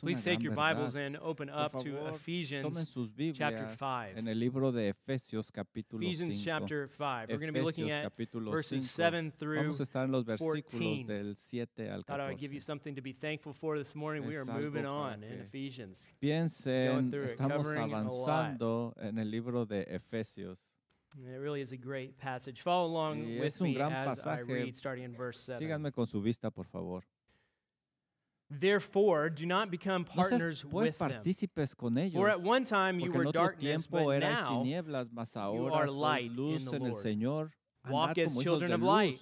Please take your. Bibles and open up to favor, Tomen Ephesians chapter 5. en el libro de Efesios capítulo Ephesians 5. chapter 5. We're going to be looking at verses 7 through. Vamos a estar en los versículos 14. del 7 al Thought I would give you something to be thankful for this morning. We are moving on in Ephesians. Piensen, through it, estamos covering a lot. avanzando en el libro de Efesios. It really is a great passage. Follow along Y with es me as I read, starting in verse 7. Síganme con su vista, por favor. Therefore, do not become No partners pues with them. partícipes con ellos. For at one time you were darkness, but now tinieblas, mas are ahora light in luz the en el Lord. Señor. Walk as children of light.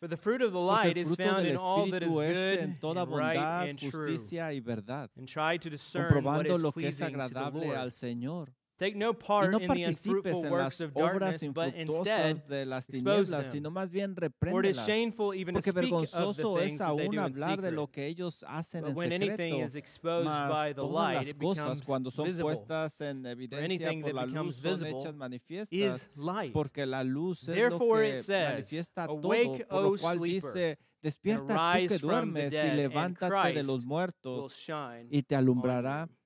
For the fruit of the light is found in all that is good en toda and right bondad, and true. y verdad, And try to discern what is lo que es pleasing to the Lord. al Señor. Take no Y part no in the participes unfruitful en works las of obras darkness, but instead, infructuosas de las expose tinieblas, them. sino más bien for it is repréndelas. shameful even to Porque speak of the vergonzoso things es that they aún do in hablar de secret. lo que ellos hacen But en when anything secreto. is exposed Mas by the todas light, las it cosas, becomes cuando son visible. puestas en evidencia anything por that la becomes luz, son visible hechas manifiestas. Is light. Porque la luz es lo Therefore que it says, manifiesta todo, "Awake, por lo O cual sleeper, dice, despierta tú arise que from the duermes y dead, and levántate de los Christ muertos will shine y te on alumbrará you."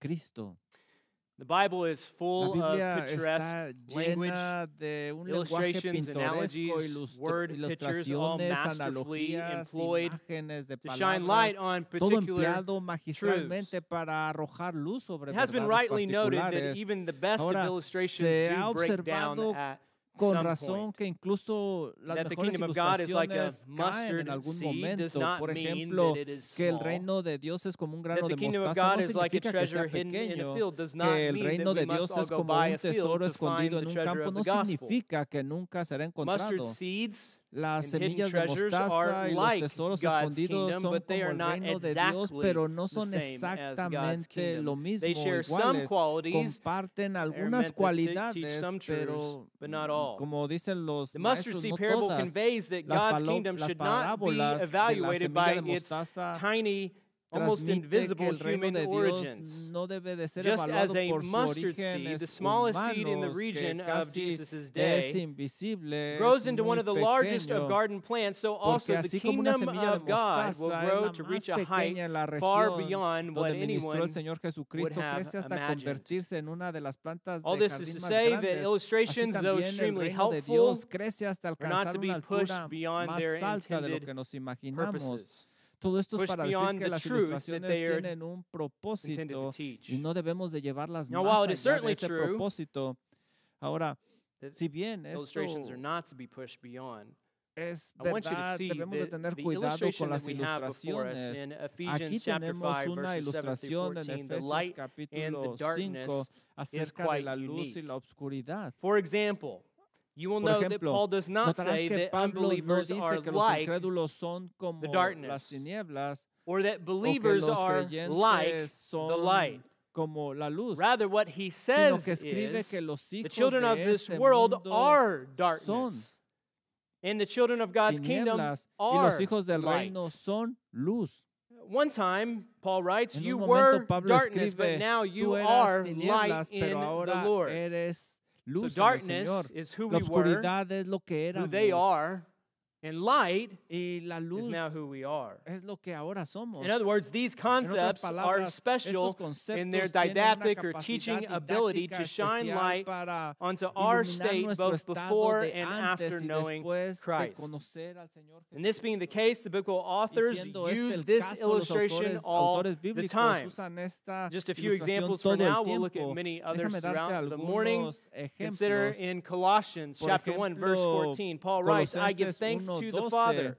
Cristo. The Bible is full of picturesque language, de un illustrations, analogies, word pictures, all masterfully employed de to shine light on particular magistralmente para arrojar luz sobre It has been rightly noted that even the best of illustrations do break down at Con razón que incluso las That the mejores kingdom of God is like a ilustraciones caen en algún momento. Por ejemplo, que el reino de Dios es como un grano de mostaza no significa que sea pequeño. Que el reino de Dios es como un tesoro escondido en un campo. No significa que nunca será encontrado. Las semillas de mostaza y los tesoros escondidos son como el reino de Dios, pero no the son exactamente lo mismo, iguales. Comparten algunas cualidades, pero all. como dicen los maestros, seed no parable todas. conveys that Las, God's palo- kingdom las should not be parábolas de la evaluated by semilla de its mostaza tiny, almost invisible human origins. No Just as a mustard seed, the smallest seed in the region of Jesus' day, grows into one of the largest of garden plants, so also the kingdom of God will grow to reach a height far beyond what anyone would have imagined. All this is to say that illustrations, though extremely helpful, are not to be pushed beyond their intended purposes. Todo esto es para decir que las ilustraciones tienen un propósito y no debemos de llevarlas Now, más allá de ese true propósito. Ahora, si bien esto illustrations are not to be pushed beyond. es verdad, debemos de tener cuidado con las ilustraciones. Aquí tenemos 5, una verses 7 through ilustración en 14. The Efesios capítulo 5 darkness acerca de la luz y la oscuridad. For example, you will Por know that ejemplo, Paul does not Notarás say que that Pablo no unbelievers are dice que los like incrédulos son como las darkness, tinieblas or that o que believers los are creyentes like the son light. como la luz, Rather, what he sino says que escribe is que los the hijos children of de this este world mundo are son darkness, and the children of God's kingdom tinieblas y are los hijos del light. reino son luz. One time, Paul writes, En you un were momento Pablo darkness, but escribe, now tú you eras are light tinieblas, in pero the ahora Lord. So luz el darkness Señor. is who we were, oscuridad es lo que who they are, and light y la is luz now who we are. es lo que ahora somos. In other words, these concepts are special in their conceptos tienen una didactic or teaching ability to shine light onto our state both before and after knowing Christ. And this being the case, the biblical authors use this illustration autores, all autores the time. Just a few examples for now. We'll look at many others throughout the morning. Consider in Colossians chapter 1, verse 14, Paul writes, I give thanks 1, to the 12, Father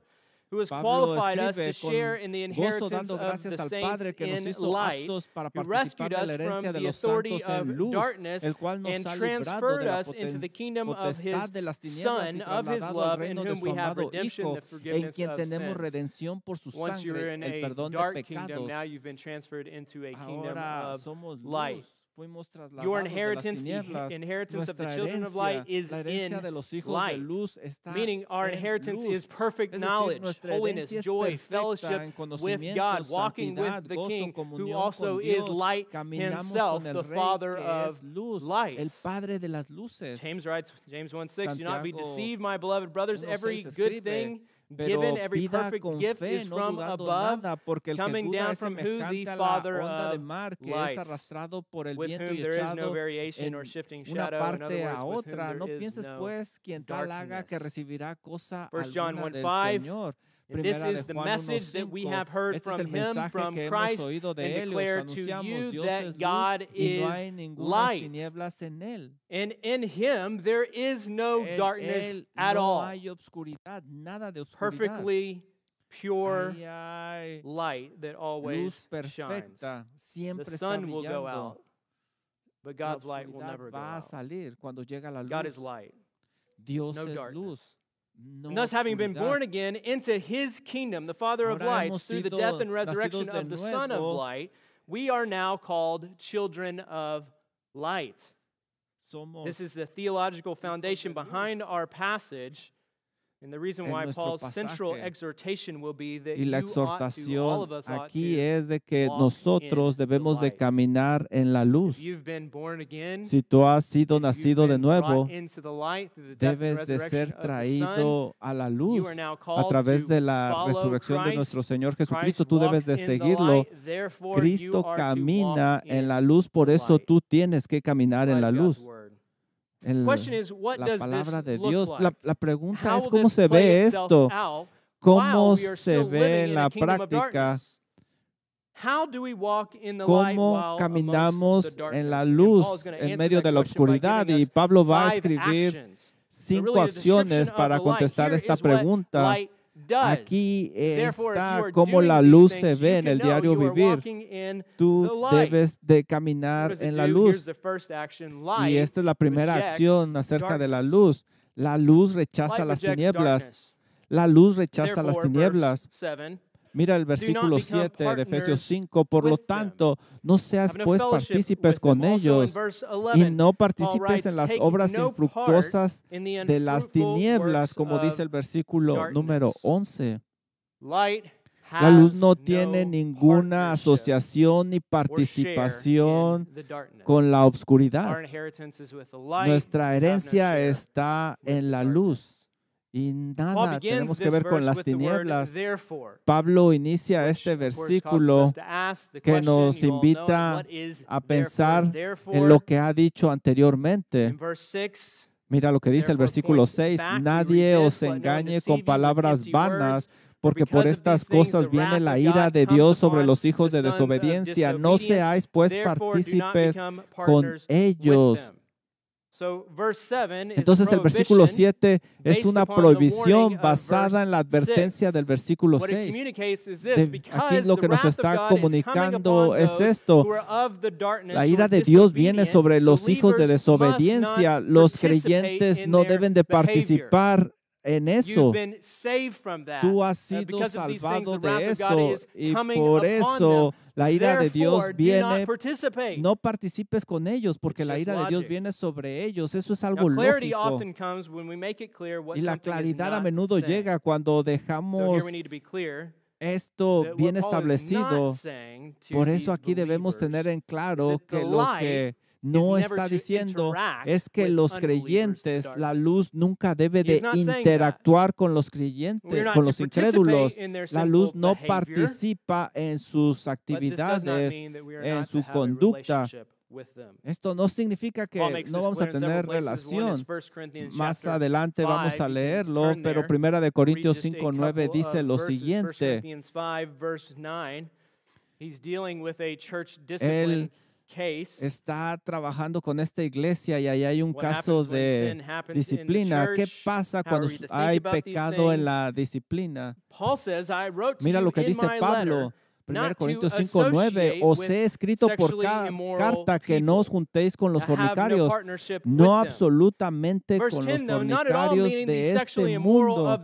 who has Pablo qualified us to escribe con share in the gozo inheritance dando of gracias the al saints Padre que nos in hizo light, aptos para who participar rescued de la us herencia from de the los authority santos en of luz, darkness el cual nos and ha librado transferred de la us into the poten- kingdom of his potestad de las tinieblas Son, y of his trasladado al love, in reino de whom su we have amado redemption, Hijo, the en forgiveness quien of tenemos sins. redención por su Once you were sangre, in el a perdón de dark kingdom, pecados. now you've been transferred into a kingdom Ahora of somos light. Fuimos trasladados Your de las inheritance, tinieblas. inheritance of the Nuestra children of herencia, light is la herencia in de los hijos light. de luz está Meaning our en inheritance luz. is perfect Es decir, knowledge, nuestra holiness, herencia es joy, perfecta fellowship with conocimiento, God, walking with santidad, the gozo, King, who comunión also con is Dios. light Caminamos himself, con el the Rey Father que of es luz, light. el Padre de las luces. James writes, James 1 6, do not be Santiago deceived, my beloved brothers. 1:6 Every good escribe, thing Pero given every perfect gift fe, is no from above, nada, porque el que coming duda down es from who? The a Father of mar que es lights, arrastrado por el with viento whom y there is no variation or shifting una shadow. In other parte a words, with whom otra. No pienses no pues quien tal haga que darkness. recibirá cosa 1 John 1, del 5, Señor. And this Primera is de the Juan message that we 1:5. have heard Este es from el him, mensaje from que hemos Christ, oído and de él y os declare to anunciamos. you Dios that es luz God y no is hay ninguna light. tinieblas en él. And in him there is no En darkness él at no all. hay obscuridad, nada de obscuridad. Perfectly pure Ahí hay light that always luz shines. perfecta, The siempre está sun will go brillando. out, but La God's light will oscuridad never go va a out. salir cuando llega la God luz. is light, Dios no es luz. darkness. No and thus, having been born again into his kingdom, the Father of lights, through the death and resurrection of the Son of light, we are now called children of light. This is the theological foundation behind our passage. And the reason why Paul's central pasaje. exhortation will be that y la you ought to, all exhortación of us ought aquí to. es de que nosotros debemos de caminar en la luz. Again, Si tú has sido nacido de nuevo, debes de ser traído a la luz a través to de la resurrección de Christ. nuestro Señor Jesucristo. Tú debes de seguirlo. light, Cristo to camina en la luz, por eso tú tienes que caminar en la luz. El- Question is, what la does this palabra de look Dios. like? La, la pregunta How es cómo se ve esto, cómo se ve en la práctica, darkness? How do we walk in the light cómo caminamos en la luz en medio de la oscuridad y Pablo va a escribir cinco acciones para contestar esta pregunta. Aquí está doing la luz se ve en el diario vivir. Tú debes de caminar en la luz. Y esta es la primera acción acerca de la luz. La luz rechaza las tinieblas. La luz rechaza las tinieblas. 7, Mira el versículo become 7 de Efesios partners 5. Por lo tanto, no seas pues partícipes con ellos y 11, no partícipes en las "Take obras infructuosas de las tinieblas, como dice el versículo número darkness." 11. Light La luz no tiene ninguna asociación ni participación con la oscuridad. Nuestra herencia está en la luz y nada tenemos que ver con las tinieblas. Pablo inicia este versículo que nos invita a pensar en lo que ha dicho anteriormente. in verse 6, Mira lo que dice el versículo points 6, back, we nadie os engañe con palabras vanas, porque por estas cosas viene la ira de Dios sobre los hijos de desobediencia. No seáis pues partícipes con ellos. Entonces el versículo prohibition. 7 es una prohibición basada en la advertencia del versículo What it 6. communicates is this, De- aquí lo que nos está comunicando es esto. La ira de Dios viene sobre los hijos de desobediencia. Los creyentes no deben de participar en You've eso. been saved from that. Tú has Uh, sido salvado de eso y por eso la ira de Dios viene. No participes con ellos porque la ira de Dios viene sobre ellos. Eso es algo clarity lógico. often comes when we make it clear what Y la claridad a menudo llega cuando dejamos we need to be clear esto bien establecido. Por eso aquí debemos tener en claro que lo que no está diciendo es que los creyentes, la luz nunca debe de interactuar con los creyentes, con los incrédulos. La luz no participa en sus actividades. en su conducta. Esto no significa que no vamos a tener relación. 1 Corinthians Más adelante vamos 5, a leerlo, pero. Primera de Corintios just a 5:9 couple dice of lo verses. 1 siguiente. Corinthians 5 verse 9. He's dealing with a church discipline case. Está trabajando con esta iglesia y ahí hay un caso de disciplina. ¿Qué pasa cuando hay pecado en la disciplina? Paul says, I wrote to Mira lo que dice Pablo. 1 not to Corintios 5:9 associate Os with he escrito por ca- carta que no os juntéis con los fornicarios, no absolutamente con los 10, though, not at all fornicarios de este mundo,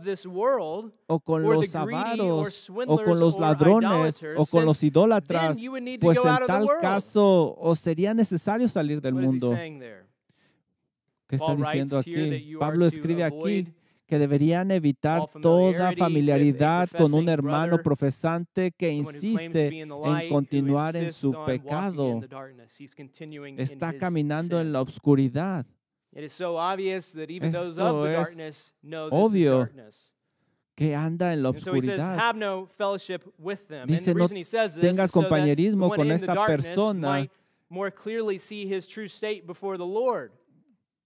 o con los avaros, o con los ladrones, o con los idólatras, pues en tal caso os sería necesario salir del mundo. ¿Qué está diciendo aquí? Pablo escribe aquí que deberían evitar toda familiaridad con un hermano profesante que insiste en continuar en su pecado. Está caminando en la oscuridad. Esto es obvio que anda en la oscuridad. have no fellowship with them. and Dice, "No tengas compañerismo con esta persona. more clearly see his true state before the Lord.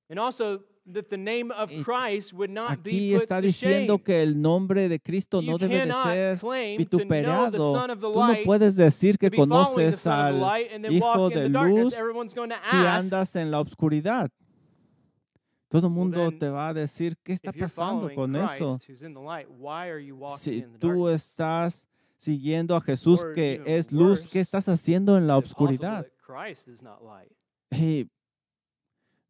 And also that the name of Y Christ would not be Aquí put está to diciendo shame. que el nombre de Cristo You no debe de cannot ser claim to know the vituperado. Son of the Tú no light, puedes decir que to be following the conoces Son of the al light and then Hijo in de the darkness. luz Everyone's going to si ask, andas en la oscuridad. Todo el mundo then, te va a decir, ¿qué está if you're pasando following con eso? Christ, who's in the light, why are you walking Si in the tú darkness? estás siguiendo a Jesús Or que even es luz, ¿qué estás haciendo en la Is it possible oscuridad? that Christ is not light? Y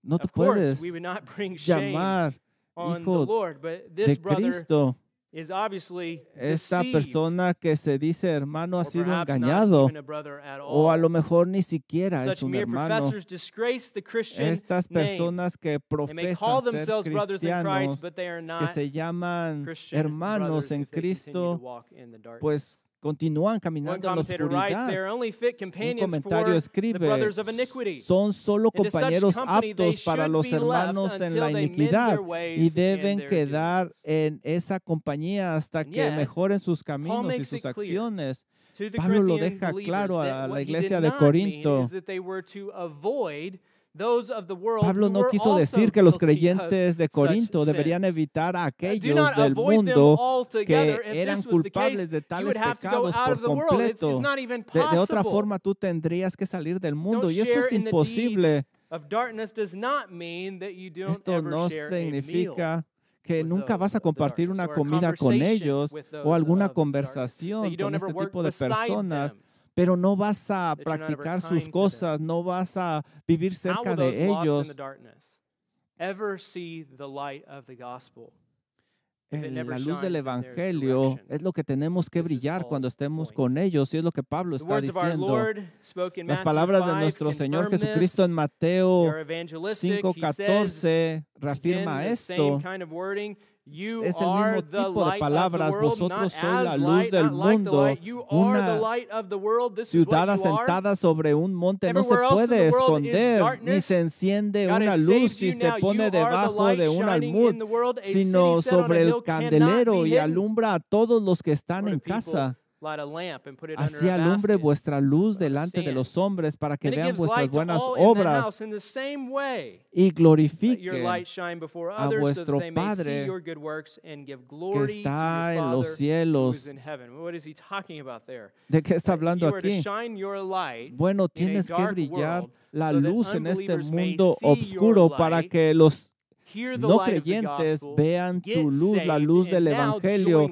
no te of course, puedes we would not bring shame llamar on the hijo Lord, but de this brother Cristo. is obviously Esta deceived, persona que se dice hermano ha or sido perhaps not engañado even a brother at o a lo mejor ni siquiera es Such un mere hermano. professors disgrace the Christian Estas name. personas que They may call profesan ser themselves brothers in Christ, cristianos, but they are que not se llaman Christian hermanos brothers en if they continue to Cristo, walk in the darkness. pues continúan caminando en la oscuridad. Un comentario escribe, son solo compañeros aptos para los hermanos en la iniquidad y deben quedar en esa compañía hasta que mejoren sus caminos y sus acciones. Pablo lo deja claro a la iglesia de Corinto. Pablo no quiso decir que los creyentes de Corinto deberían evitar a aquellos del mundo que eran culpables de tales pecados por completo. De, de otra forma, tú tendrías que salir del mundo y eso es imposible. Esto no significa que nunca vas a compartir una comida con ellos o alguna conversación con este tipo de personas. Pero no vas a practicar sus cosas, no vas a vivir cerca de ellos. the darkness ever see the light of the gospel? if it En never la luz del Evangelio es lo que tenemos que brillar cuando estemos con ellos y es lo que Pablo está diciendo. Las palabras de 5 nuestro Señor Jesucristo en Mateo are evangelistic. He says, 5:14 reafirma esto. You Es el mismo tipo de palabras. Vosotros sois la luz del mundo. Una Ciudad asentada sobre un monte no se puede esconder, ni se enciende una luz y se pone debajo de un almud, sino sobre el candelero y alumbra a todos los que están en casa. Light a lamp and put it under Así alumbre vuestra luz delante de los hombres para que vean vuestras buenas obras y glorifiquen a vuestro Padre que está en los cielos. in heaven. What is he talking about there? ¿De qué está hablando aquí? Bueno, tienes que brillar la luz en este mundo oscuro para que los no creyentes vean tu luz, la luz del Evangelio,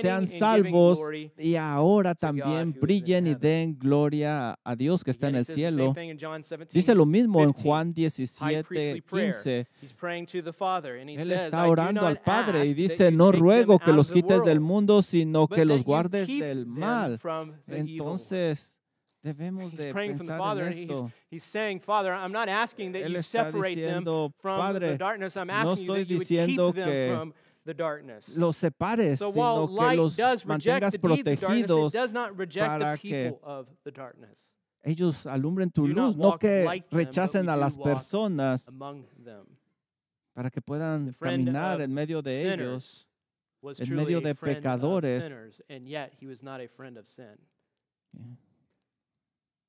sean salvos y ahora también brillen y den gloria a Dios que está en el cielo. thing in John 17, Dice lo mismo en 15, Juan high 17, priestly prayer. 15. He's praying to the Father, and he Él está "I do orando al Padre y dice, no ruego que los quites del mundo, sino que los guardes del mal. from the evil one." Entonces, debemos He's de praying from the Father, and he's, saying, Father, I'm not asking that Él you separate them from the darkness. I'm no asking you that you would keep them from the darkness. los separes, So while sino que light los does reject the deeds of darkness, it does not reject the people of the darkness ellos alumbren tu luz, no que like rechacen a las personas para que puedan caminar en medio de ellos. Sinners was en medio de pecadores. sinners, and yet he was not a friend of sin. Yeah. John 8:12, then Jesus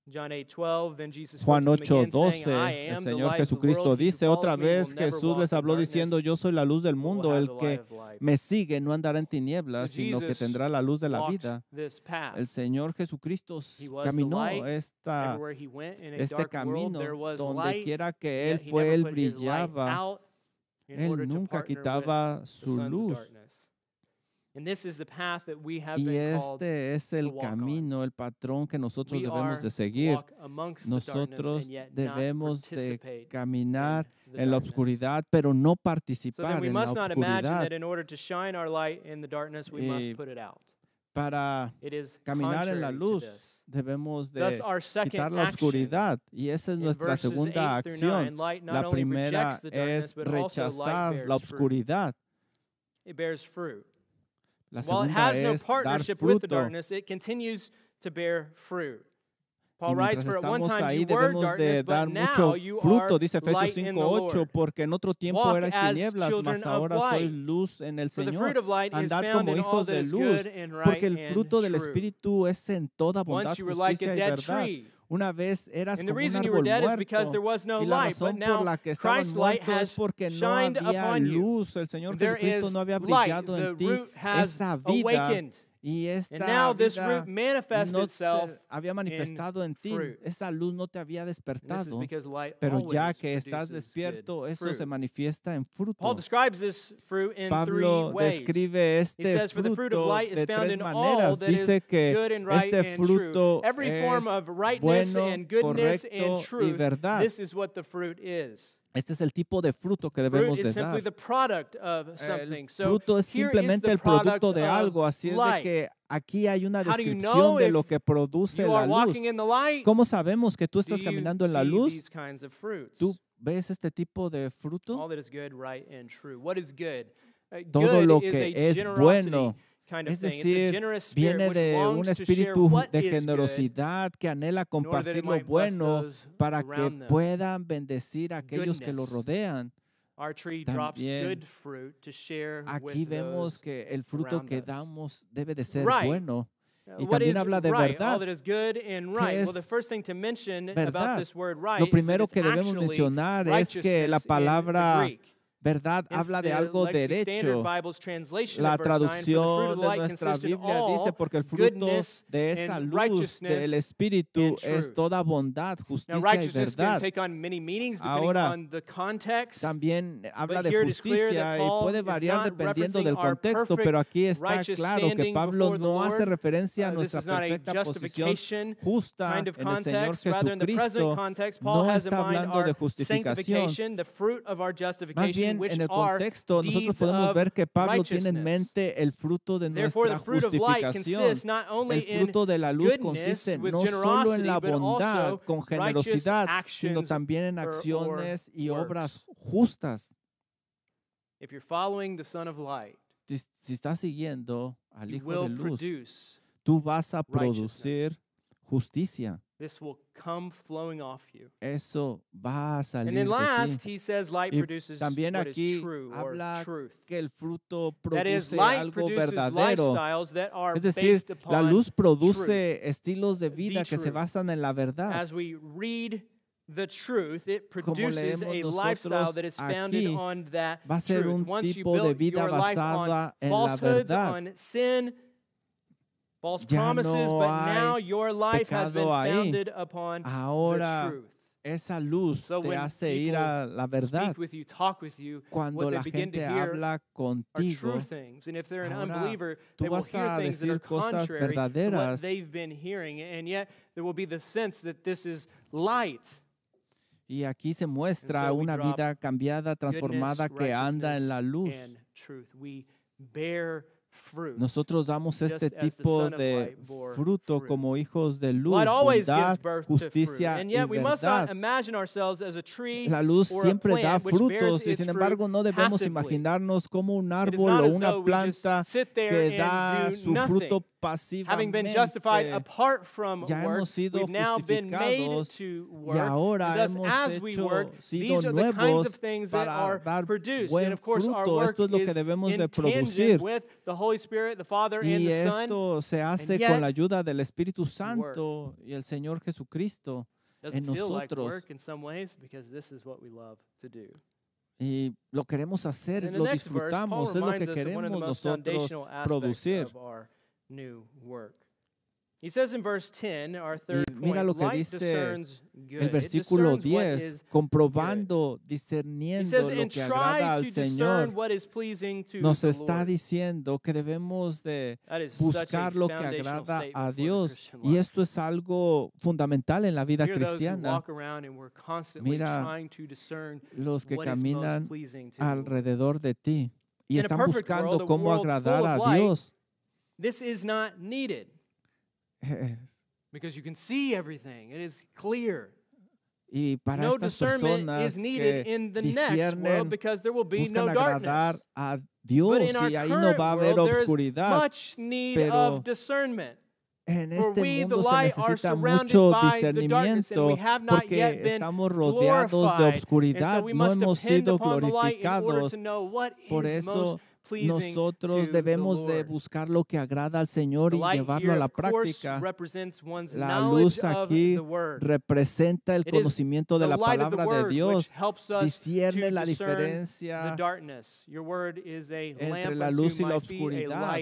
Juan spoke to them again, 8:12, saying, I el am the Señor Jesucristo dice otra vez, Jesús les habló diciendo, yo soy la luz del mundo, el que light of life." me sigue no andará en tinieblas, sino que tendrá la luz de la vida. El Señor Jesucristo caminó esta, este camino donde quiera que Él fue, Él brillaba. Él nunca quitaba su luz. Y este es el camino, el patrón que nosotros We debemos de seguir. Nosotros debemos de caminar en la oscuridad, pero no participar we en la must not imagine oscuridad. that in order to shine our light in the darkness, we Y must put it out. Para caminar en la luz debemos de our second quitar la oscuridad y esa es nuestra segunda 8 through acción. 9, light not La primera es rechazar la oscuridad. It bears fruit. La While it has no partnership with the darkness, it continues to bear fruit. Paul writes, For at one time you were darkness, but now you fruto, are dice Efesios light in the 5:8, Lord. porque en otro tiempo erais as tinieblas, mas ahora sois luz en el Señor. Andad como hijos de luz, Porque el fruto del. Espíritu es en toda bondad, justicia y verdad. Una vez eras And the como un reason you were árbol dead is because there muerto. was no Y la light, but razón por now la que estaban Christ's light es has porque no shined había upon you. luz. El Señor There Jesucristo is no había light. brillado The en ti. root has Esa vida awakened. Y And now this root manifests no itself. se había manifestado en ti. fruit. Esa luz no te había despertado. Pero ya que estás despierto, eso fruit. se manifiesta en Paul describes this fruit in three Pablo ways. describe este says, "For the fruit of light is de found tres in all maneras. that is Dice que good and right este and true. fruto es form of bueno, and goodness correcto and y verdad. This is what the fruit is. Este es el tipo de fruto que debemos is de dar. El fruto es simplemente el producto product de algo, así es de que aquí hay una descripción de lo que produce la luz. ¿Cómo sabemos que tú estás caminando en la luz? ¿Tú ves este tipo de fruto? Uh, Todo lo que es bueno, es decir, viene de un espíritu de generosidad que anhela compartir lo bueno para que puedan bendecir a aquellos que lo rodean. Our tree drops También good fruit to share with Aquí vemos que el fruto que damos debe de ser bueno. Uh, y también habla de verdad. Lo primero que debemos mencionar es que la palabra. Verdad habla de algo derecho. La of verse 9, "For the fruit traducción de nuestra Biblia dice, porque el fruto de esa luz del Espíritu es toda bondad, justicia y verdad. Ahora. También habla de justicia y puede variar dependiendo del contexto, pero aquí está claro que Pablo no hace referencia a Uh, nuestra perfecta posición justa en el Señor Jesucristo. no está hablando de justificación. sanctification, the fruit of our Más justification, bien, which en el contexto, nosotros podemos ver que Pablo tiene en mente el fruto de nuestra justificación. El fruto de la luz consiste no solo en la bondad, con generosidad, sino también en acciones y obras justas. If you're following the Son of Light, Si, estás siguiendo al Hijo de Luz, tú vas a producir justicia. This will come flowing off you. Eso va a And salir then de last, he says light produces también what is aquí true or truth. Que el fruto That is, light algo produces verdadero. lifestyles that are Es decir, based la upon luz produce estilos de vida que se truth. basan en la verdad. As we read the truth, it produces a lifestyle that is founded on that va a ser truth. un Once you tipo de build vida your life on basada en la falsehoods, verdad. on sin, false Ya promises, no but now your life has been pecado ahí. founded upon the Ahora truth. esa luz So te hace ir a la verdad. Speak with you, talk with you, Cuando la begin to gente hear habla contigo, true things. And if they're an Ahora, unbeliever, tú they will vas hear a things that are decir cosas contrary to what verdaderas. they've been hearing. And yet there will be the sense that this is light. y aquí se muestra so una vida cambiada, transformada goodness, que anda en la luz. righteousness, and truth. We bear. Nosotros damos este tipo de fruto como hijos de luz, bondad, justicia And y yet we must not verdad. imagine ourselves as a tree La luz siempre da frutos y sin embargo no debemos imaginarnos como un árbol o una planta que da su fruto Having been justified apart from Ya work, we've now been made to work. ahora and thus, as we work, these are the kinds of things that are produced. And of course, our work Esto es is de with the Holy Spirit, the Father, and Y the Son. esto se hace yet, con la ayuda del Espíritu Santo y el Señor Jesucristo. En feel like nosotros. work in some ways because this is what we love to do. Y lo queremos hacer, lo next verse, disfrutamos, es lo que queremos nosotros producir. New work. He says in verse 10, our third mira point, lo que light dice. El versículo discerns what 10, is comprobando, He discerniendo says, lo and que agrada try al to discern Señor, what is pleasing to nos está diciendo que debemos de That is such a buscar lo que agrada a Dios. Christian Y life. esto es algo fundamental en la vida cristiana. Mira, Los que caminan alrededor de ti y están buscando cómo agradar a Dios. This is not needed because you can see everything. It is clear. Y para no estas discernment personas is needed que in the next world because there will be no darkness. a Dios But in our y ahí no va a haber world, there is obscuridad. much need pero of discernment. En For este we, the mundo se light, are necesita surrounded mucho by the darkness, and discernimiento we have not yet porque been estamos rodeados de glorified. And so obscuridad, we no must hemos depend sido upon the light in order glorificados. to know what Por eso most nosotros debemos de buscar lo que agrada al Señor y llevarlo a la práctica. La luz aquí representa el conocimiento de la palabra de Dios. Discierne la diferencia darkness. Your word is a entre la luz y la oscuridad.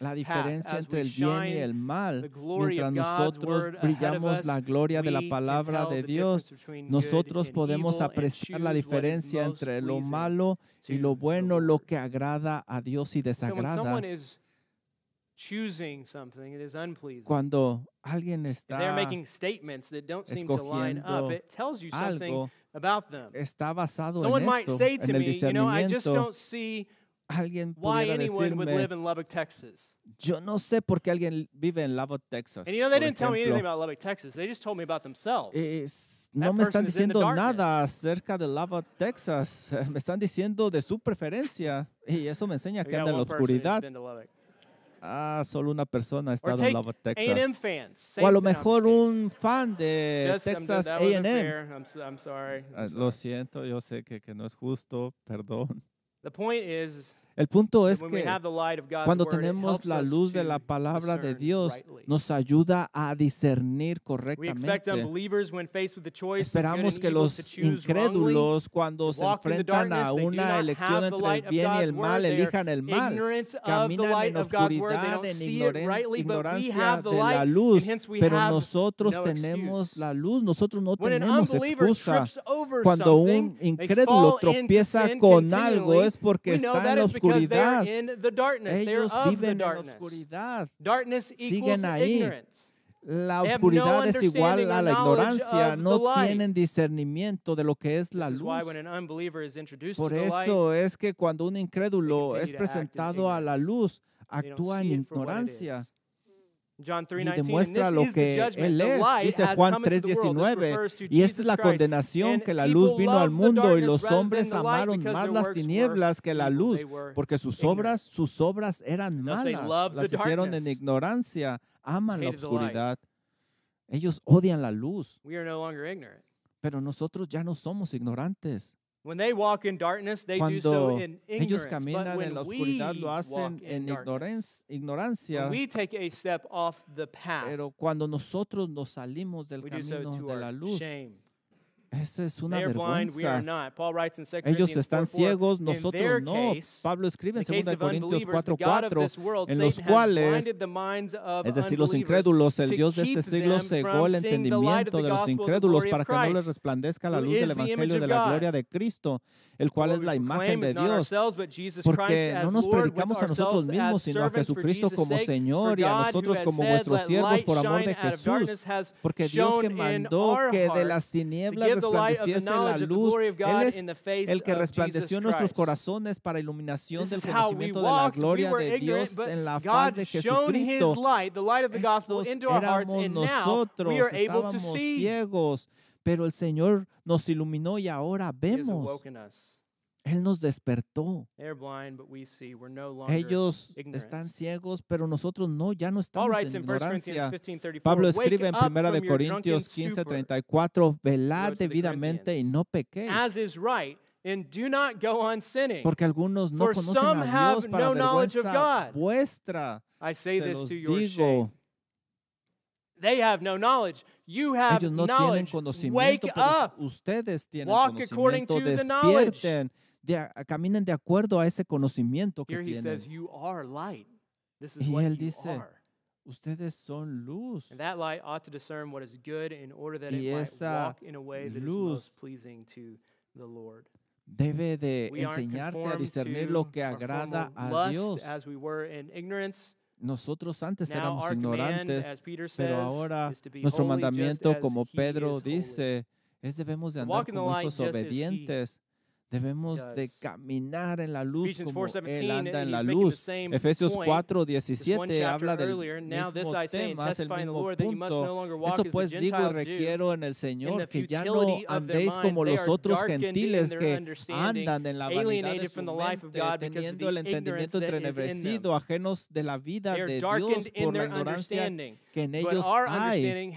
la diferencia entre el bien y el mal. Mientras nosotros brillamos la gloria de la palabra de Dios, nosotros podemos apreciar la diferencia entre lo malo y lo bueno, lo que agrada a Dios y So when desagrada. someone is choosing something, it is unpleasing. Cuando alguien If they're está, making statements that don't seem to line up, escogiendo it tells you something algo, about them. está basado Someone en might esto, say to en el me, you know, I just discernimiento. don't see Alguien why pudiera anyone would decirme, live in Lubbock, Texas. yo no sé por qué alguien vive en Lubbock, Texas. And you know, they por didn't tell me anything ejemplo. about Lubbock, Texas. They just told me about themselves. No me están diciendo nada acerca de Lubbock, Texas. Me están diciendo de su preferencia. Y eso me enseña que anda en la oscuridad. Ah, solo una persona ha estado en A&M Texas. fans. O a lo mejor un fan de Texas A&M. Ah. Lo siento, yo sé que, que no es justo, perdón. The point is, El punto es que cuando tenemos la luz de la palabra de Dios, nos ayuda a discernir correctamente. Esperamos que los incrédulos, cuando se enfrentan a una elección entre el bien y el mal, elijan el mal. Caminan en oscuridad, en ignorancia de la luz. Pero nosotros no tenemos la luz, nosotros no tenemos excusa. Cuando un incrédulo tropieza con algo es porque está en la they're oscuridad. Ellos viven en oscuridad. Siguen ahí. La oscuridad es igual a la ignorancia. No tienen discernimiento de lo que es la luz. when an unbeliever is introduced Por eso es que cuando un incrédulo es presentado a la luz, actúa en ignorancia John y 3:19 and demuestra lo que él es. Dice Juan come into the world. This 3:19. refers to Y esta es la condenación que la luz vino al mundo y los hombres amaron más las tinieblas que la luz, porque sus obras, sus obras eran malas. Las hicieron en ignorancia, aman la oscuridad. Ellos odian la luz, We are no longer ignorant. pero nosotros ya no somos ignorantes. When they walk in darkness, they do so in ellos ignorance. But caminan en la when oscuridad we lo walk hacen in en darkness, ignoran- ignorancia, when we take a step off the path, pero cuando nosotros nos salimos del we do so camino to de la our luz, shame. Esa es una vergüenza. not. Paul writes in 2 Ellos están 4:4, ciegos, nosotros no. Pablo escribe en the case 2 of Corintios unbelievers, the God of 4:4, this world, en los cuales, es decir, los incrédulos, el Dios de este siglo cegó el entendimiento de los incrédulos para que no les resplandezca la luz del Evangelio de la gloria de Cristo, el cual es la imagen de Dios. Porque no nos predicamos a nosotros mismos, sino a Jesucristo como. Señor y a nosotros como vuestros "Let siervos por amor de Jesús. darkness", has Porque Dios que mandó que de las tinieblas resplandeciese la luz. Él es el que resplandeció en nuestros corazones para iluminación del conocimiento de la gloria de Dios en la faz de Jesucristo. light, the light of the gospel, Estos into our hearts, éramos and now nosotros, we are able to estábamos see. ciegos, pero el Señor nos iluminó y ahora vemos. Él nos despertó. Ellos están ciegos, pero nosotros no, ya no estamos en in 1 Corinthians ignorancia. 15:34, Pablo "Wake escribe en up 1 from de your drunken Corintios stupor, 15:34, velad debidamente y no pequéis, as is right, and do not go on sinning. porque algunos no For conocen some a have Dios para no knowledge of vergüenza God. vuestra. I say Se this los to your shame. They have no knowledge. You have ellos no tienen knowledge. conocimiento, Wake pero up. ustedes tienen Walk according conocimiento, to the knowledge. despierten, de ah, caminen de acuerdo a ese conocimiento que Here he says. You are light. This is Y what él you dice, are. Ustedes son luz. And that light ought to discern what is good in order that Y it might esa walk in a way that is luz most pleasing to the Lord. Debe de We aren't enseñarte a conformed discernir to lo que our agrada former a lust Dios. as we were in ignorance. Nosotros antes éramos ignorantes, pero ahora nuestro mandamiento, como Pedro dice, es debemos de Debemos de caminar en la luz como Él anda en la luz. Efesios 4, 17 habla del mismo tema, el mismo punto. Esto pues digo y requiero en el Señor que ya no andéis como los otros gentiles que andan en la vanidad de su mente, teniendo el entendimiento entrenebrecido, ajenos de la vida de Dios por la ignorancia que en ellos hay.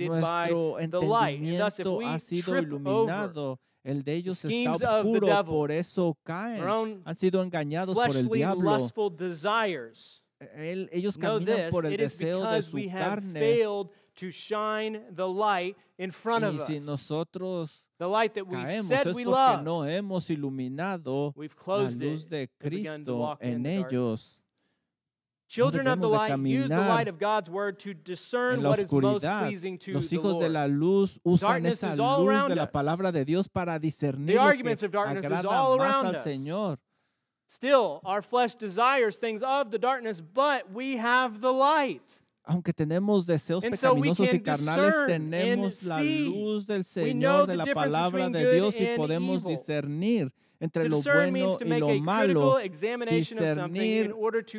Nuestro entendimiento ha sido iluminado. El de ellos está oscuro, por eso caen. Han sido engañados por el diablo. El, e-, ellos caminan por el deseo de su carne. Front y si nosotros caemos said es porque we love, no hemos iluminado la luz de Cristo en ellos Children of the light use the light of God's word to discern what is most pleasing to Los hijos the Lord. de la luz usan darkness esa luz de la palabra de Dios para discernir the arguments of darkness is all around al us. Señor. Still, our flesh desires things of the darkness, but we have the light. Aunque tenemos deseos and pecaminosos so y carnales, tenemos la luz del Señor de la palabra de Dios y podemos evil. discernir entre lo bueno y lo malo. Discernir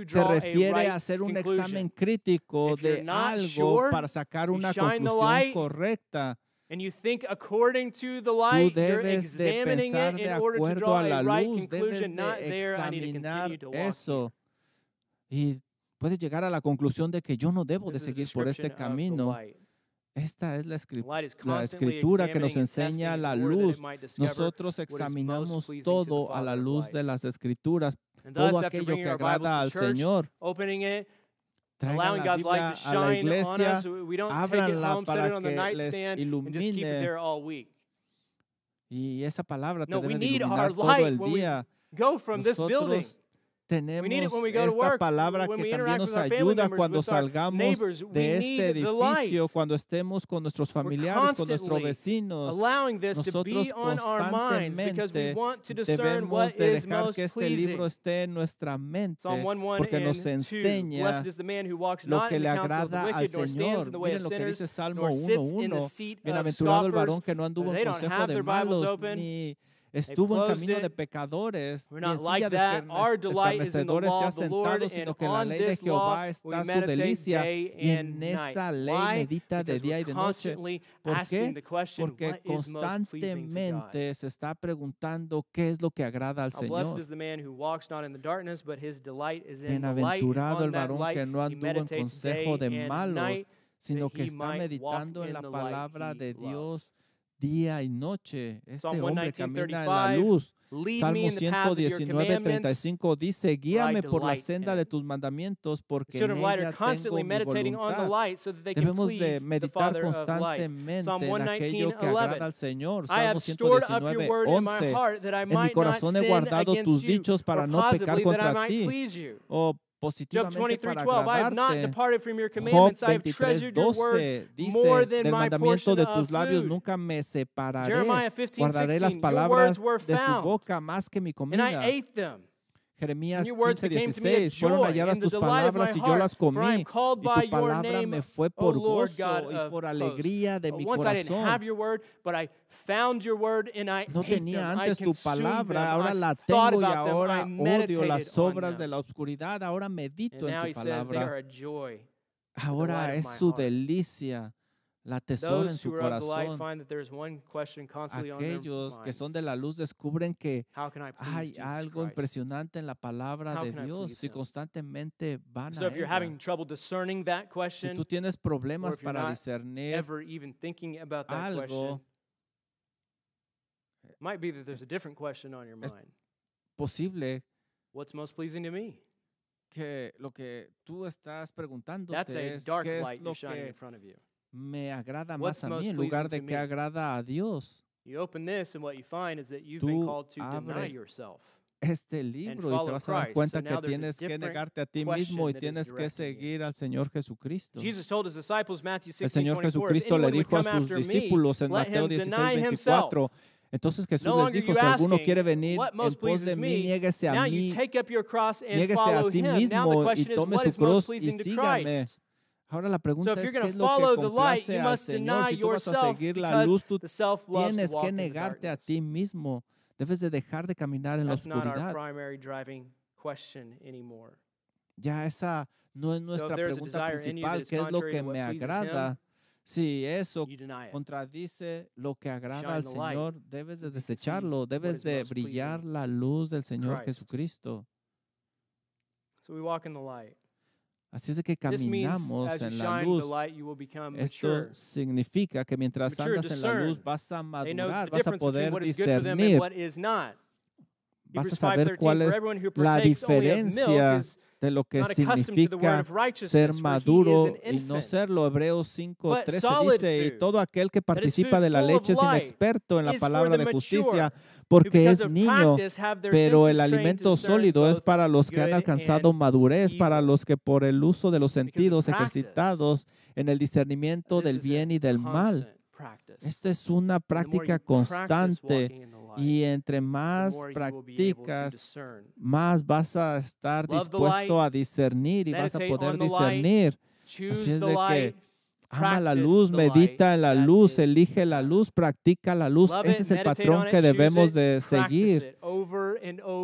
se refiere a hacer un examen crítico de algo para sacar una conclusión correcta. And you think according to the light, you're examining it in order to draw a, right conclusion. Not there, I need to continue to walk. Eso. Y puedes llegar a la conclusión de que yo no debo seguir por este camino. Esta es la, la, escritura que nos enseña la luz. Nosotros examinamos todo a la luz de las escrituras, todo aquello que agrada al Señor. Traigan la Biblia a la iglesia, ábranla para que les ilumine. Y esa palabra te debe iluminar todo el día. Nosotros tenemos esta palabra que también nos ayuda cuando salgamos de este edificio, cuando estemos con nuestros familiares, con nuestros vecinos. Nosotros constantemente debemos de dejar que este libro esté en nuestra mente porque nos enseña lo que le agrada al Señor. Miren lo que dice Salmo 1.1. Bienaventurado el varón que no anduvo en consejo de malos ni estuvo en camino de pecadores y en silla de escarnecedores se ha sentado, sino que la ley de Jehová está su delicia y en esa ley medita de día y de noche. ¿Por qué? Porque constantemente se está preguntando qué es lo que agrada al Señor. Bienaventurado el varón que no anduvo en consejo de malos, sino que está meditando en la palabra de Dios día y noche. Este Psalm hombre 19, camina en la luz. Salmo 119, 35 dice, guíame por la senda de tus mandamientos porque en ella tengo mi voluntad. Debemos de meditar constantemente en aquello que agrada al Señor. Salmo 119, 11. En mi corazón he guardado tus dichos para no pecar contra ti. O Job 23:12 I have not departed from your commandments. I have treasured your words more than my de tus labios nunca me separaré. Jeremiah Guardaré las palabras de su boca más que mi comida. And I ate them. Jeremías 15, 16, fueron halladas tus palabras y yo las comí, y tu palabra me fue por gozo y por alegría de mi corazón. No tenía antes tu palabra, ahora la tengo y ahora odio las obras de la oscuridad, ahora medito en tu palabra. Ahora es su delicia la tesora en su corazón. Aquellos que son de la luz descubren que hay algo impresionante en la palabra de Dios si constantemente van a ella. Si tú tienes problemas para discernir algo, might be that there's a different question on your mind. Posible. What's most pleasing to me? Que lo que tú estás preguntándote es qué es lo que me agrada más a mí en lugar de que agrada a Dios. Tú abres este libro y te vas a dar cuenta que tienes que negarte a ti mismo y tienes que seguir al Señor Jesucristo. El Señor Jesucristo le dijo a sus discípulos en Mateo 16, 24, entonces Jesús les dijo, si alguno quiere venir en pos de mí, niéguese a mí, niéguese a sí mismo y tome su cruz y sígame. Ahora la pregunta so es qué es lo que complace light, al Señor. Si tú vas a seguir la luz, tú tienes que negarte a ti mismo. Debes de dejar de caminar en That's la oscuridad. Ya esa no es nuestra so pregunta principal, qué es lo que me agrada. Si eso contradice lo que agrada al Señor, debes de desecharlo, debes de brillar la luz del Señor Jesucristo. So we walk in the light. Así es que caminamos en la luz. Esto significa que mientras andas en la luz vas a madurar, vas a poder discernir. Vas a saber 5:13, cuál es la diferencia de lo que significa ser maduro y no serlo. Hebreos But 5:13 solid dice, y todo aquel que participa de la leche es inexperto en la palabra de justicia, porque es niño, pero el alimento sólido es para los que han alcanzado madurez, para los que por el uso de los sentidos ejercitados en el discernimiento del bien y del mal. Esta es una práctica constante y entre más practicas, más vas a estar dispuesto a discernir y vas a poder discernir. Así es de que. Ama la luz, medita en la luz, elige la luz, practica la luz. Ese es el patrón que debemos de seguir.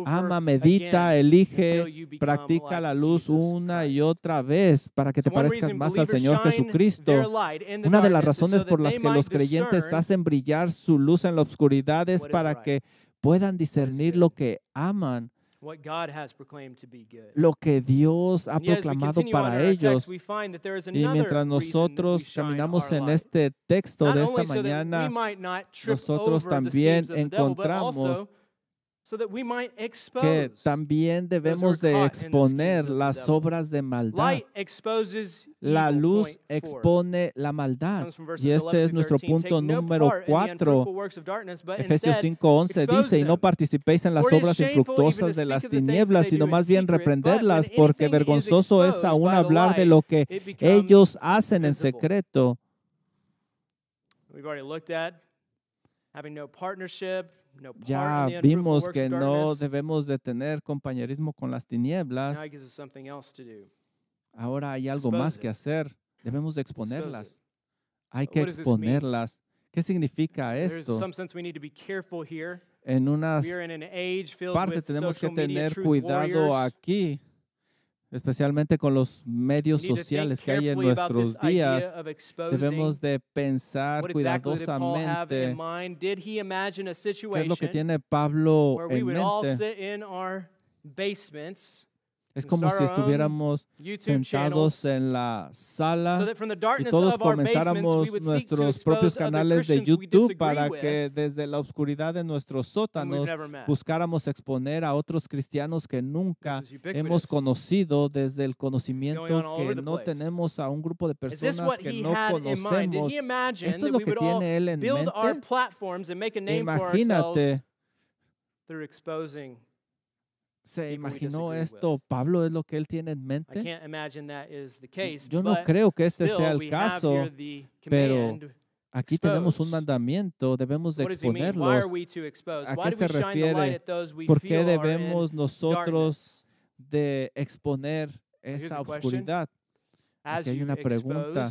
Ama, medita, elige, practica la luz una y otra vez para que te parezcas más al Señor Jesucristo. Una de las razones por las que los creyentes hacen brillar su luz en la oscuridad es para que puedan discernir lo que aman, what God has proclaimed to be good. lo que Dios ha proclamado para ellos. Y mientras nosotros caminamos en este texto de esta mañana, nosotros también encontramos que también debemos de exponer las obras de maldad. La luz expone la maldad. Y 11 este es nuestro 13. punto número part in the unfruitful 4. works of darkness, but Efesios instead 5:11 expose dice, y no participéis en las obras infructuosas de las tinieblas, sino más bien reprenderlas, porque vergonzoso es aún hablar de lo que ellos hacen en secreto. Ya vimos que no debemos de tener compañerismo con las tinieblas. Ahora hay algo más que hacer. Debemos de exponerlas. Hay que exponerlas. ¿Qué significa There's esto? some sense we need to be careful here. En partes with tenemos que tener cuidado aquí, especialmente con los medios sociales que hay en nuestros días. Debemos de pensar cuidadosamente mind? Did he imagine a qué es lo que situation tiene Pablo en mente. Es como si estuviéramos sentados en la sala y todos comenzáramos nuestros propios canales de YouTube para que desde la oscuridad de nuestros sótanos buscáramos exponer a otros cristianos que nunca hemos conocido desde el conocimiento que no tenemos a un grupo de personas que no conocemos. Esto es lo que tiene él en mente. Imagínate? ¿Se imaginó esto? ¿Pablo es lo que él tiene en mente? Yo no creo que este sea el caso. pero. Aquí tenemos un mandamiento, debemos de exponerlos. ¿A qué se refiere? ¿Por qué debemos nosotros de exponer esa oscuridad? Aquí hay una pregunta.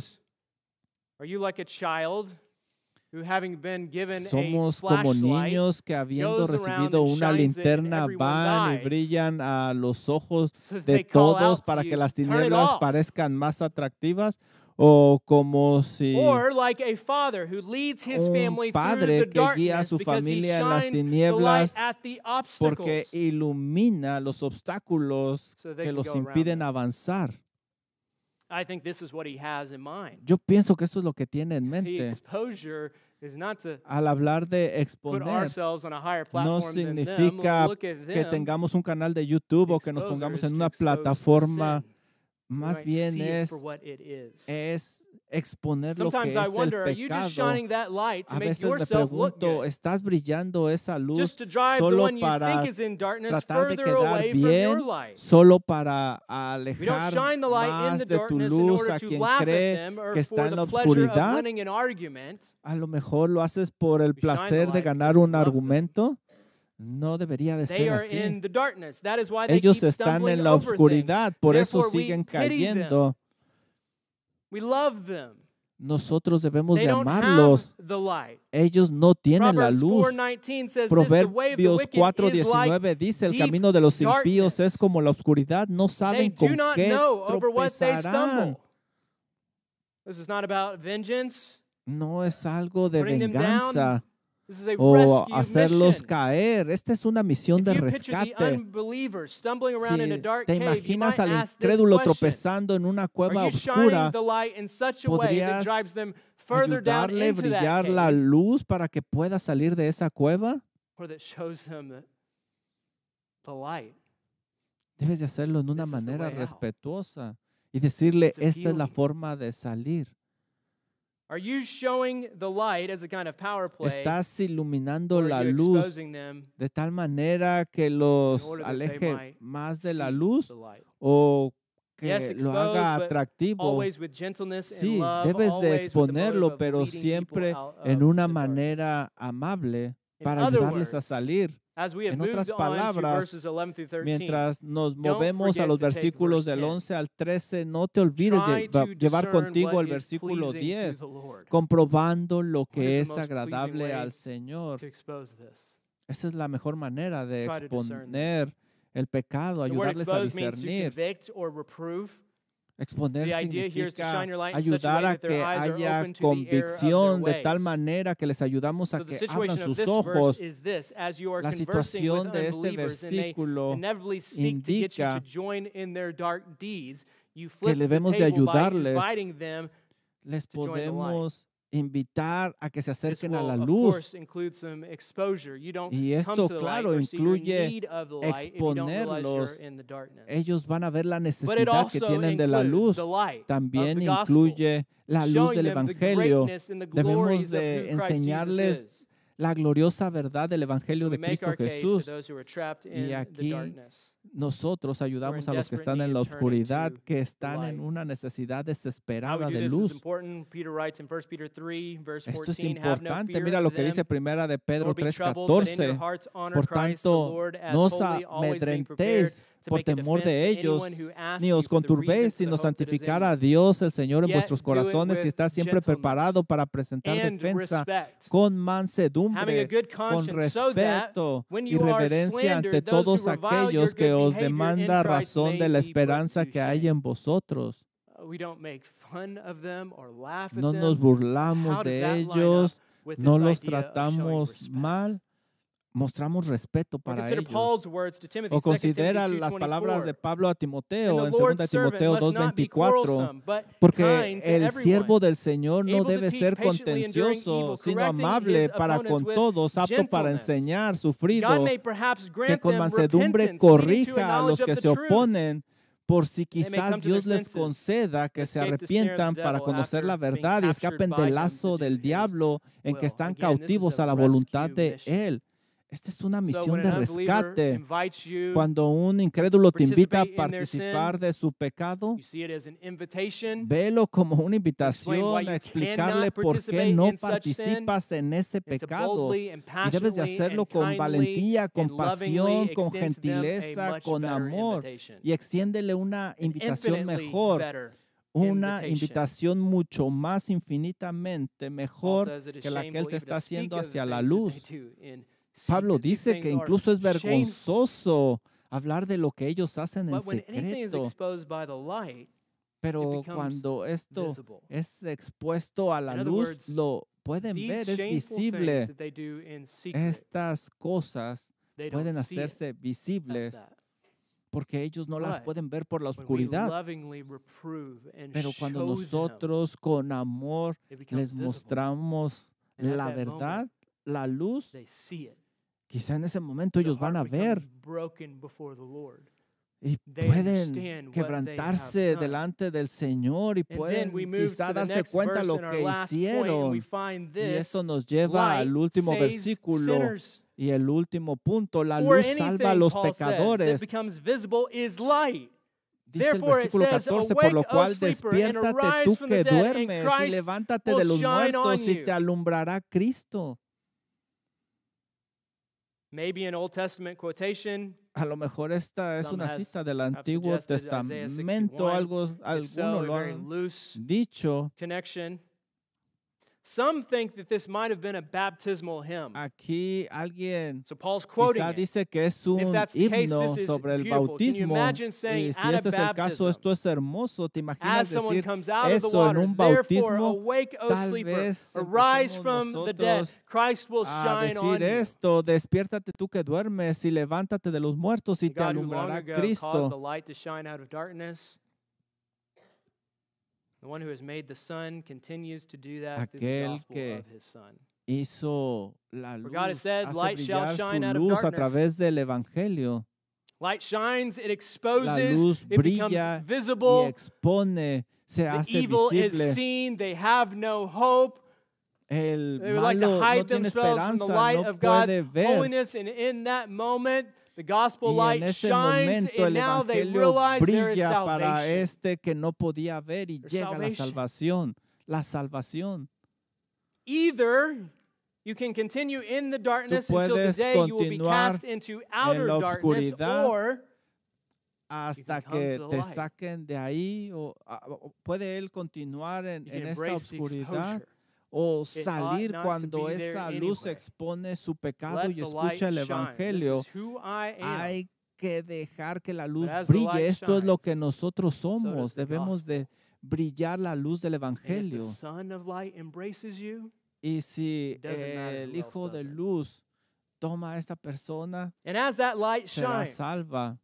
Somos como niños que habiendo recibido una linterna van y brillan a los ojos de todos para que las "Turn it tinieblas off"? parezcan más atractivas o como si Or like a father who leads his un padre que guía a su familia en las tinieblas at the porque ilumina los obstáculos que los impiden avanzar. I think this is what he has in mind. Yo pienso que esto es lo que tiene en The mente. exposure is not to Al hablar de put exponer, ourselves on a higher no platform than them, significa look at que them. tengamos un canal de YouTube o que nos Exposure pongamos is en to una expose plataforma. sin. We Más might bien see it es, for what it is. es exponer lo que Sometimes es I el wonder, are you just pecado. shining that light to A make veces me pregunto? ¿estás brillando esa luz solo one you para think is in darkness tratar de further quedar away from your bien, light. solo para We don't alejar shine the light in más the de tu darkness in luz order a to quien laugh at cree them or que está en la oscuridad? winning an argument. A lo mejor lo haces por el placer de ganar un argumento. No debería de They ser are así. in the darkness. That is why they Ellos están en la oscuridad, por eso siguen cayendo. We love them. nosotros debemos They de amarlos. the light. Ellos no tienen la luz. 4:19 says this, the way of the Proverbios wicked is like 4:19 dice, el camino de los impíos es como la oscuridad, no they saben do con not qué know over what they tropezarán. stumble. This is not about vengeance. No es algo de Putting them down, o hacerlos caer. Esta es una misión de rescate. Si te imaginas al incrédulo tropezando en una cueva oscura, ¿podrías ayudarle a brillar la luz para que pueda salir de esa cueva? Debes de hacerlo en una manera respetuosa y decirle, esta es la forma de salir. Are you showing the light as a kind of power play, Estás iluminando la luz de tal manera que los aleje más de la luz o que Yes, lo haga atractivo. Sí, love, debes de exponerlo, pero siempre en una manera amable para ayudarles a salir. En otras palabras, verses 11 through 13, Mientras nos movemos a los versículos del 10. 11 al 13, no te olvides de llevar contigo el versículo pleasing 10, to the Lord, comprobando lo que es agradable al Señor. Esa es la mejor manera de exponer el pecado, ayudarles a discernir. Exponer significa ayudar a que haya convicción de tal manera que les ayudamos a que abran sus ojos. La situación de este versículo indica join in their dark deeds, you flip the debemos de ayudarles. les podemos invitar a que se acerquen a la luz. Y esto, claro, incluye exponerlos. Ellos van a ver la necesidad que tienen de la luz. También incluye la luz del Evangelio. Debemos de enseñarles la gloriosa verdad del Evangelio de Cristo Jesús. the aquí darkness. Nosotros ayudamos a los que están en la oscuridad, que están en una necesidad desesperada de luz. important. Peter writes in 1 Peter 3, verse Esto es 14, Have no importante. Mira lo que dice primera de Pedro nor be troubled, but in your 3:14. hearts honor Por tanto, no os amedrentéis por temor de ellos, ni os conturbéis, sino santificar a. Dios, el Señor, en vuestros corazones y está siempre preparado para presentar defensa con mansedumbre, con respeto y reverencia ante todos aquellos que os demanda razón de la esperanza que hay en vosotros. We don't make fun of them or laugh at No nos burlamos de ellos, no los tratamos mal, mostramos respeto para ellos. O 2 Timothy considera las palabras de 2:24. Pablo a Timoteo en 2 Lord's servant Timoteo must not be 2.24, quarrelsome, but porque el siervo del Señor no debe ser contencioso, sino amable para con todos, apto para enseñar, sufrido, que con mansedumbre corrija a los que se oponen, por si quizás Dios les conceda que se arrepientan para conocer la verdad y escapen del lazo del diablo en que están cautivos a la voluntad de. Él. Esta es una misión de rescate. Cuando un incrédulo te invita a participar de su pecado. Velo como una invitación a explicarle por qué no participas en ese pecado. Y debes de hacerlo con valentía, con pasión, con gentileza, con amor. Y extiéndele una invitación mejor, una invitación mucho más infinitamente mejor que la que él te está haciendo hacia la luz. Pablo dice que incluso es vergonzoso hablar de lo que ellos hacen en secreto. exposed by the light, Pero cuando esto es expuesto a la luz, lo pueden ver, es visible. Estas cosas pueden hacerse visibles porque ellos no las pueden ver por la oscuridad. Pero cuando nosotros con amor les mostramos la verdad, la luz. Quizá en ese momento ellos van a ver y pueden quebrantarse delante del Señor y pueden quizá darse cuenta lo que hicieron. Y esto nos lleva al último versículo y el último punto. La luz salva a los pecadores. Dice el versículo says, 14, por lo "Awake, O cual despiértate tú que duermes y levántate de los muertos y you." te alumbrará Cristo. Maybe an Old Testament quotation. A lo mejor esta es Some una cita del Antiguo Testamento, algo, If so, lo han dicho. connection. Some think that this might have been a baptismal hymn. Aquí alguien So Paul's quoting quizá dice que es un case, himno this is sobre el beautiful. Can you bautismo. imagine saying, Y si "At a este es el caso, esto es hermoso. ¿Te As imaginas someone decir comes out of the eso en water, un therefore bautismo? awake, O Tal sleeper, vez arise from the dead. Christ will a shine on decir you. esto, despiértate tú que duermes y levántate de los muertos y The te God who long alumbrará ago caused the Cristo. light to shine out of darkness. The one who has made the sun continues to do that through the Aquel gospel que of his son. Hizo la For God has said, hace "Light shall shine out of luz a darkness." través del Evangelio. Light shines, it La exposes, luz it becomes brilla y visible. expone, se The hace evil is seen, they have no hope. El They would like to malo no hide themselves from the light no of God's ver. holiness, and in that moment, the gospel Y en light ese shines, momento and el now they Evangelio realize there is brilla para salvation. este que no podía ver y llega la salvación. La salvación. Either you can continue in the darkness until the day you will be cast into outer darkness, or hasta que te light. saquen de ahí o, puede él continuar en, en esa. O salir cuando esa luz expone su pecado Let y escucha el evangelio. Hay que dejar que la luz brille. Esto es lo que nosotros somos. Debemos de brillar la luz del evangelio. Son of Light embraces you, Y si el else hijo de luz toma a esta persona, and as that light será shines, salva.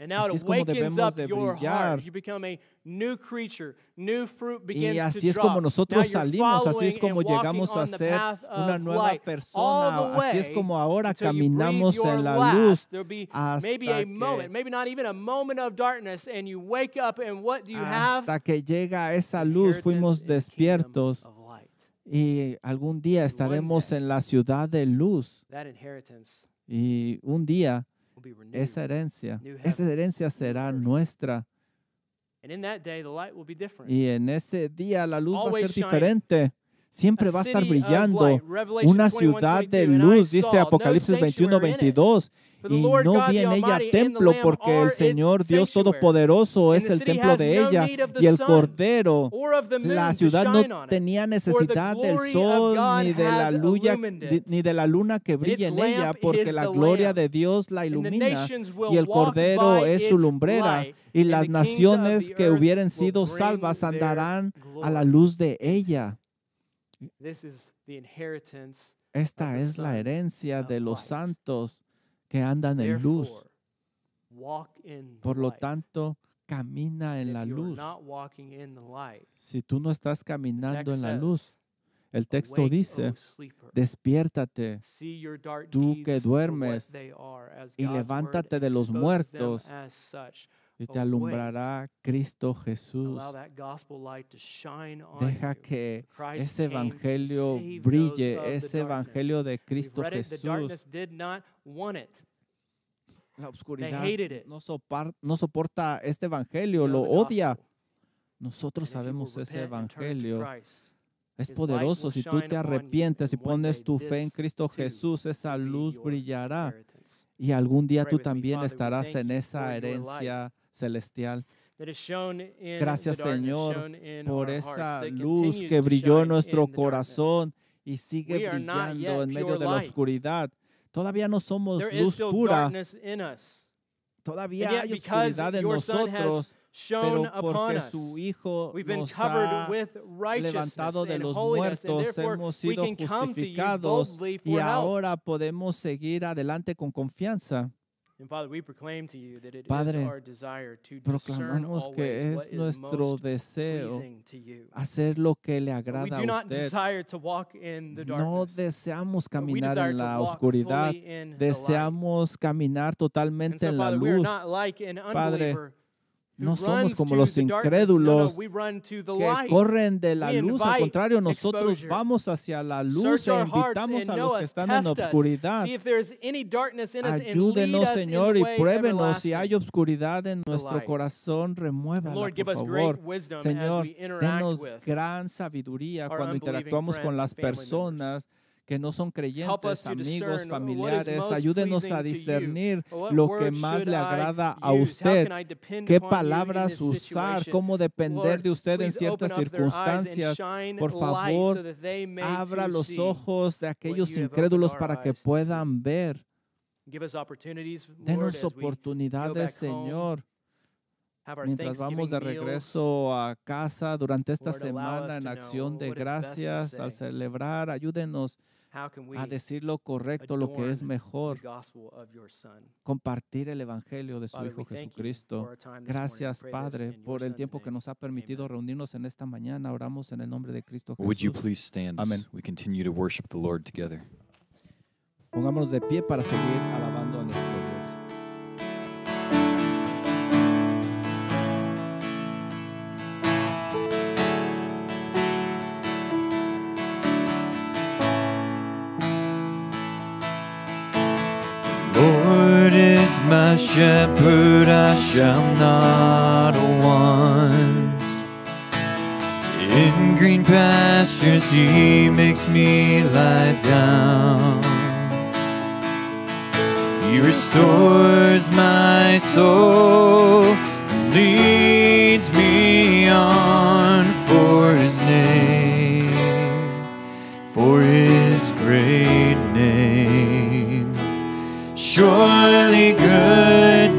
And now Así it debemos up your heart, you become a new creature, new fruit begins Y así es como nosotros salimos, así es como llegamos a ser una nueva persona. Así es como ahora caminamos en la last. luz There'll be hasta maybe a que, moment, maybe not even a moment of darkness, and you wake up, and what do you have? hasta que llega esa luz, fuimos despiertos y algún día estaremos en la ciudad de luz That inheritance y un día. Esa herencia, esa herencia será nuestra And in that day, the light will be different. y en ese día la luz va a ser diferente. Siempre va a estar brillando. Una 21, ciudad de 22, and I luz, dice Apocalipsis 21, sanctuary in it. 22. For the Y no vi en ella templo porque el Señor Dios. Todopoderoso es el templo de ella y el Cordero. La ciudad no tenía necesidad del sol ni de la it. ni de la luna que its brilla en ella porque la gloria de Dios la ilumina y el Cordero es su lumbrera y las naciones que will sido salvas andarán a la luz de ella. This is the inheritance. Esta es la herencia de los santos que andan en luz. Por lo tanto, camina en la luz. Si tú no estás caminando en la luz, el texto "Awake, dice, despiértate tú que duermes, y levántate de los muertos. Y te alumbrará Cristo Jesús. Deja que ese evangelio brille, ese evangelio de Cristo Jesús. La oscuridad no, sopar- no soporta este evangelio, lo odia. Nosotros sabemos ese evangelio. Es poderoso. Si tú te arrepientes y pones tu fe en Cristo Jesús, esa luz brillará. Y algún día tú también estarás en esa herencia celestial. Gracias, Señor, por esa luz que brilló en nuestro corazón y sigue brillando en medio de la oscuridad. Todavía no somos luz pura. Todavía hay oscuridad en nosotros, pero porque su Hijo We've been nos covered ha with righteousness levantado de los muertos, hemos we sido can come to you justificados y ahora podemos seguir adelante con confianza. And Father, we proclaim to you that it is Padre, our desire to discern Proclamamos que es nuestro deseo hacer lo que le agrada do a not usted. desire to walk in the No deseamos caminar en la oscuridad, deseamos caminar totalmente en la luz. not like an Padre, no somos como los incrédulos que corren de la luz, al contrario, nosotros vamos hacia la luz e invitamos a los que están en lead Ayúdenos, Señor, y pruébenos si hay oscuridad en nuestro corazón, remuévala, por favor. Señor, denos gran sabiduría cuando interactuamos con las personas que no son creyentes, amigos, familiares, ayúdenos a discernir lo que más le agrada a usted, qué palabras usar, cómo depender de usted en ciertas circunstancias. Por favor, Abra los ojos de aquellos incrédulos para que puedan ver. Denos oportunidades, Señor, mientras vamos de regreso a casa durante esta semana en acción de gracias, al celebrar, ayúdenos a decir lo correcto, lo que es mejor, compartir el evangelio de su Hijo Jesucristo. Gracias, Padre, por el tiempo que nos ha permitido reunirnos en esta mañana. Oramos en el nombre de Cristo Would you Jesús. please stand Amen. as we continue to worship the Lord together? Pongámonos de pie para seguir alabando a nuestro my shepherd, I shall not want. In green pastures, he makes me lie down. He restores my soul, and leads me on for his name, for his great. Surely goodness,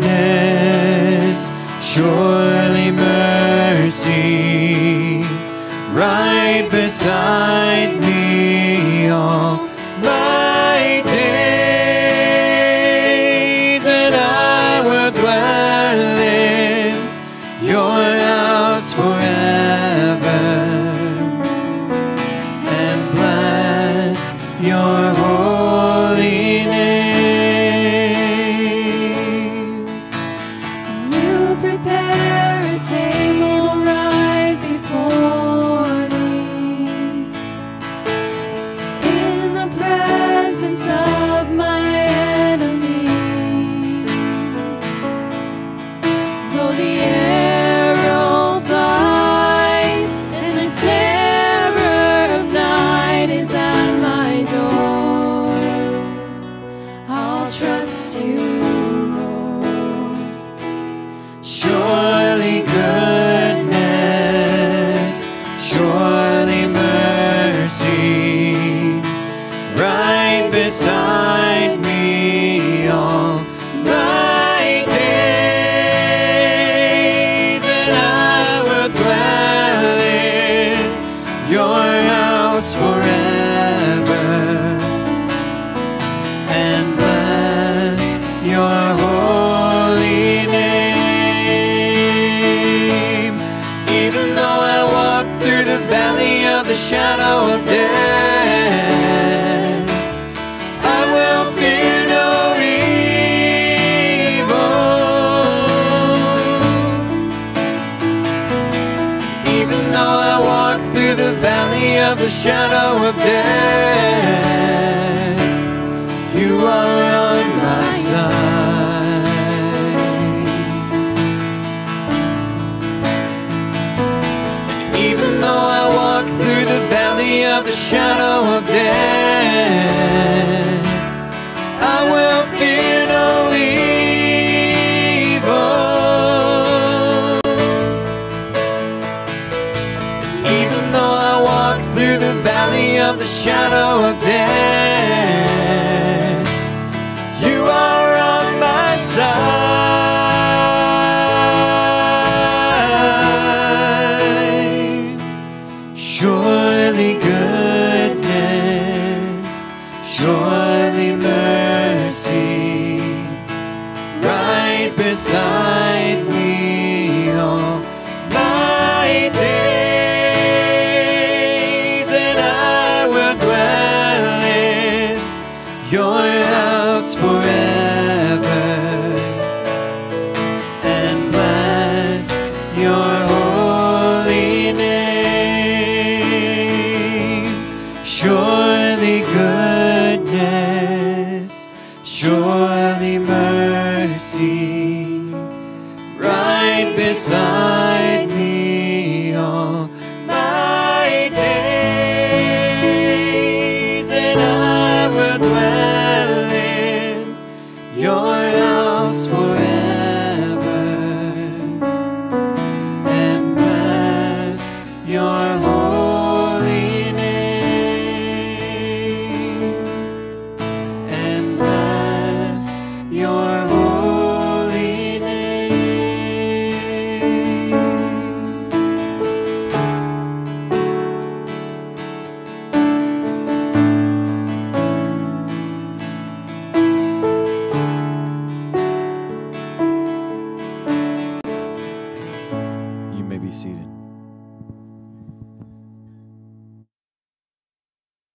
surely mercy, right beside me shadow surely good.